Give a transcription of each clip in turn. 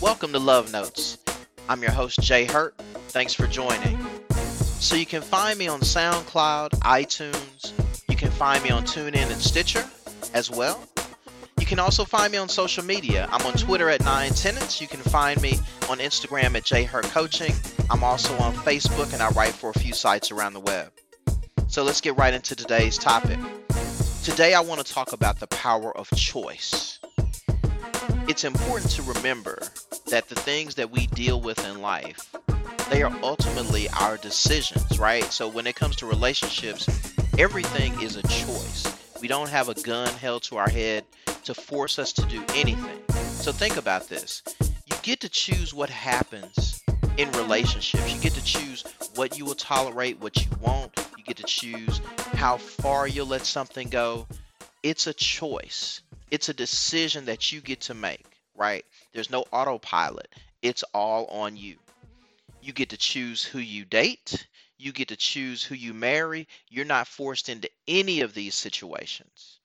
Welcome to Love Notes. I'm your host, Jay Hurt. Thanks for joining. So you can find me on SoundCloud, iTunes. You can find me on TuneIn and Stitcher as well. You can also find me on social media. I'm on Twitter at Nine Tenants. You can find me on Instagram at Jay Hurt Coaching. I'm also on Facebook and I write for a few sites around the web. So let's get right into today's topic. Today I want to talk about the power of choice. It's important to remember that the things that we deal with in life, they are ultimately our decisions, right? So when it comes to relationships, everything is a choice. We don't have a gun held to our head to force us to do anything. So think about this. You get to choose what happens in relationships. You get to choose what you will tolerate, what you won't. You get to choose how far you'll let something go. It's a choice. It's a decision that you get to make, right? There's no autopilot. It's all on you. You get to choose who you date. You get to choose who you marry. You're not forced into any of these situations.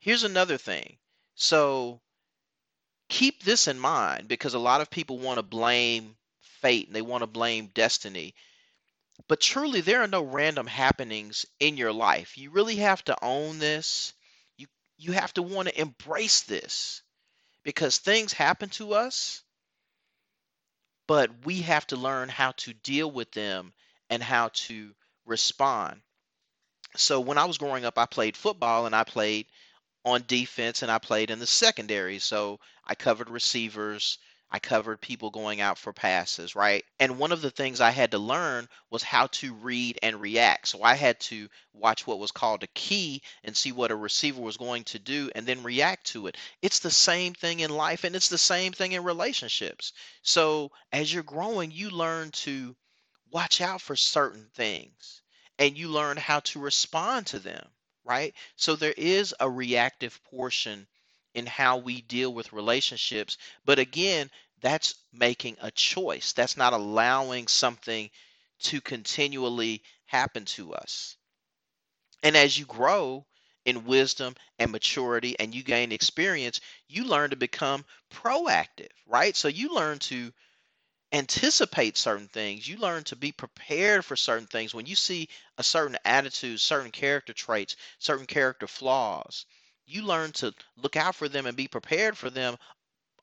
Here's another thing. So keep this in mind because a lot of people want to blame fate and they want to blame destiny. But truly, there are no random happenings in your life. You really have to own this. You you have to want to embrace this because things happen to us, but we have to learn how to deal with them and how to respond. So when I was growing up, I played football and I played on defense and I played in the secondary. So I covered receivers, I covered people going out for passes, right? And one of the things I had to learn was how to read and react. So I had to watch what was called a key and see what a receiver was going to do and then react to it. It's the same thing in life and it's the same thing in relationships. So as you're growing, you learn to watch out for certain things and you learn how to respond to them, right? So there is a reactive portion in how we deal with relationships. But again, that's making a choice. That's not allowing something to continually happen to us. And as you grow in wisdom and maturity and you gain experience, you learn to become proactive, right? So you learn to anticipate certain things. You learn to be prepared for certain things. When you see a certain attitude, certain character traits, certain character flaws, you learn to look out for them and be prepared for them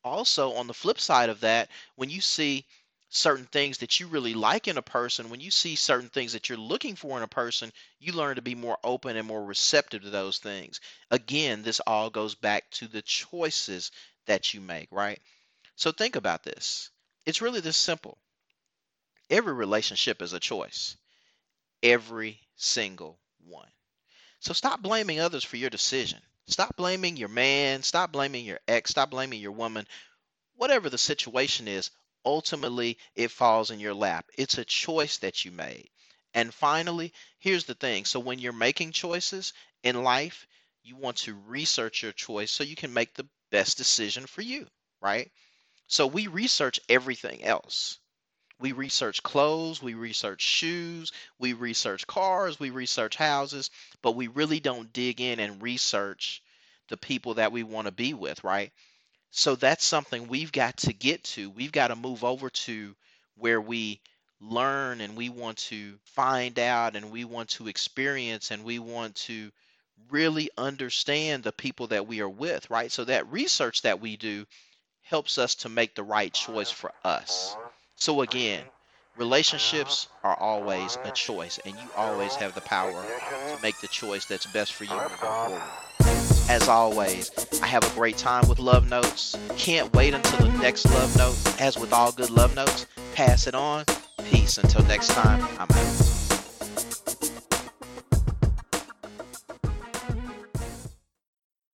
also on the flip side of that, when you see certain things that you really like in a person, when you see certain things that you're looking for in a person, you learn to be more open and more receptive to those things. Again, this all goes back to the choices that you make, right? So think about this. It's really this simple. Every relationship is a choice, every single one. So stop blaming others for your decision. Stop blaming your man, stop blaming your ex, stop blaming your woman. Whatever the situation is, ultimately it falls in your lap. It's a choice that you made. And finally, here's the thing. So when you're making choices in life, you want to research your choice so you can make the best decision for you, right? So we research everything else. We research clothes, we research shoes, we research cars, we research houses, but we really don't dig in and research the people that we want to be with, right? So that's something we've got to get to. We've got to move over to where we learn and we want to find out and we want to experience and we want to really understand the people that we are with, right? So that research that we do helps us to make the right choice for us. So again, relationships are always a choice, and you always have the power to make the choice that's best for you. As always, I have a great time with Love Notes. Can't wait until the next Love Note. As with all good Love Notes, pass it on. Peace. Until next time, I'm out.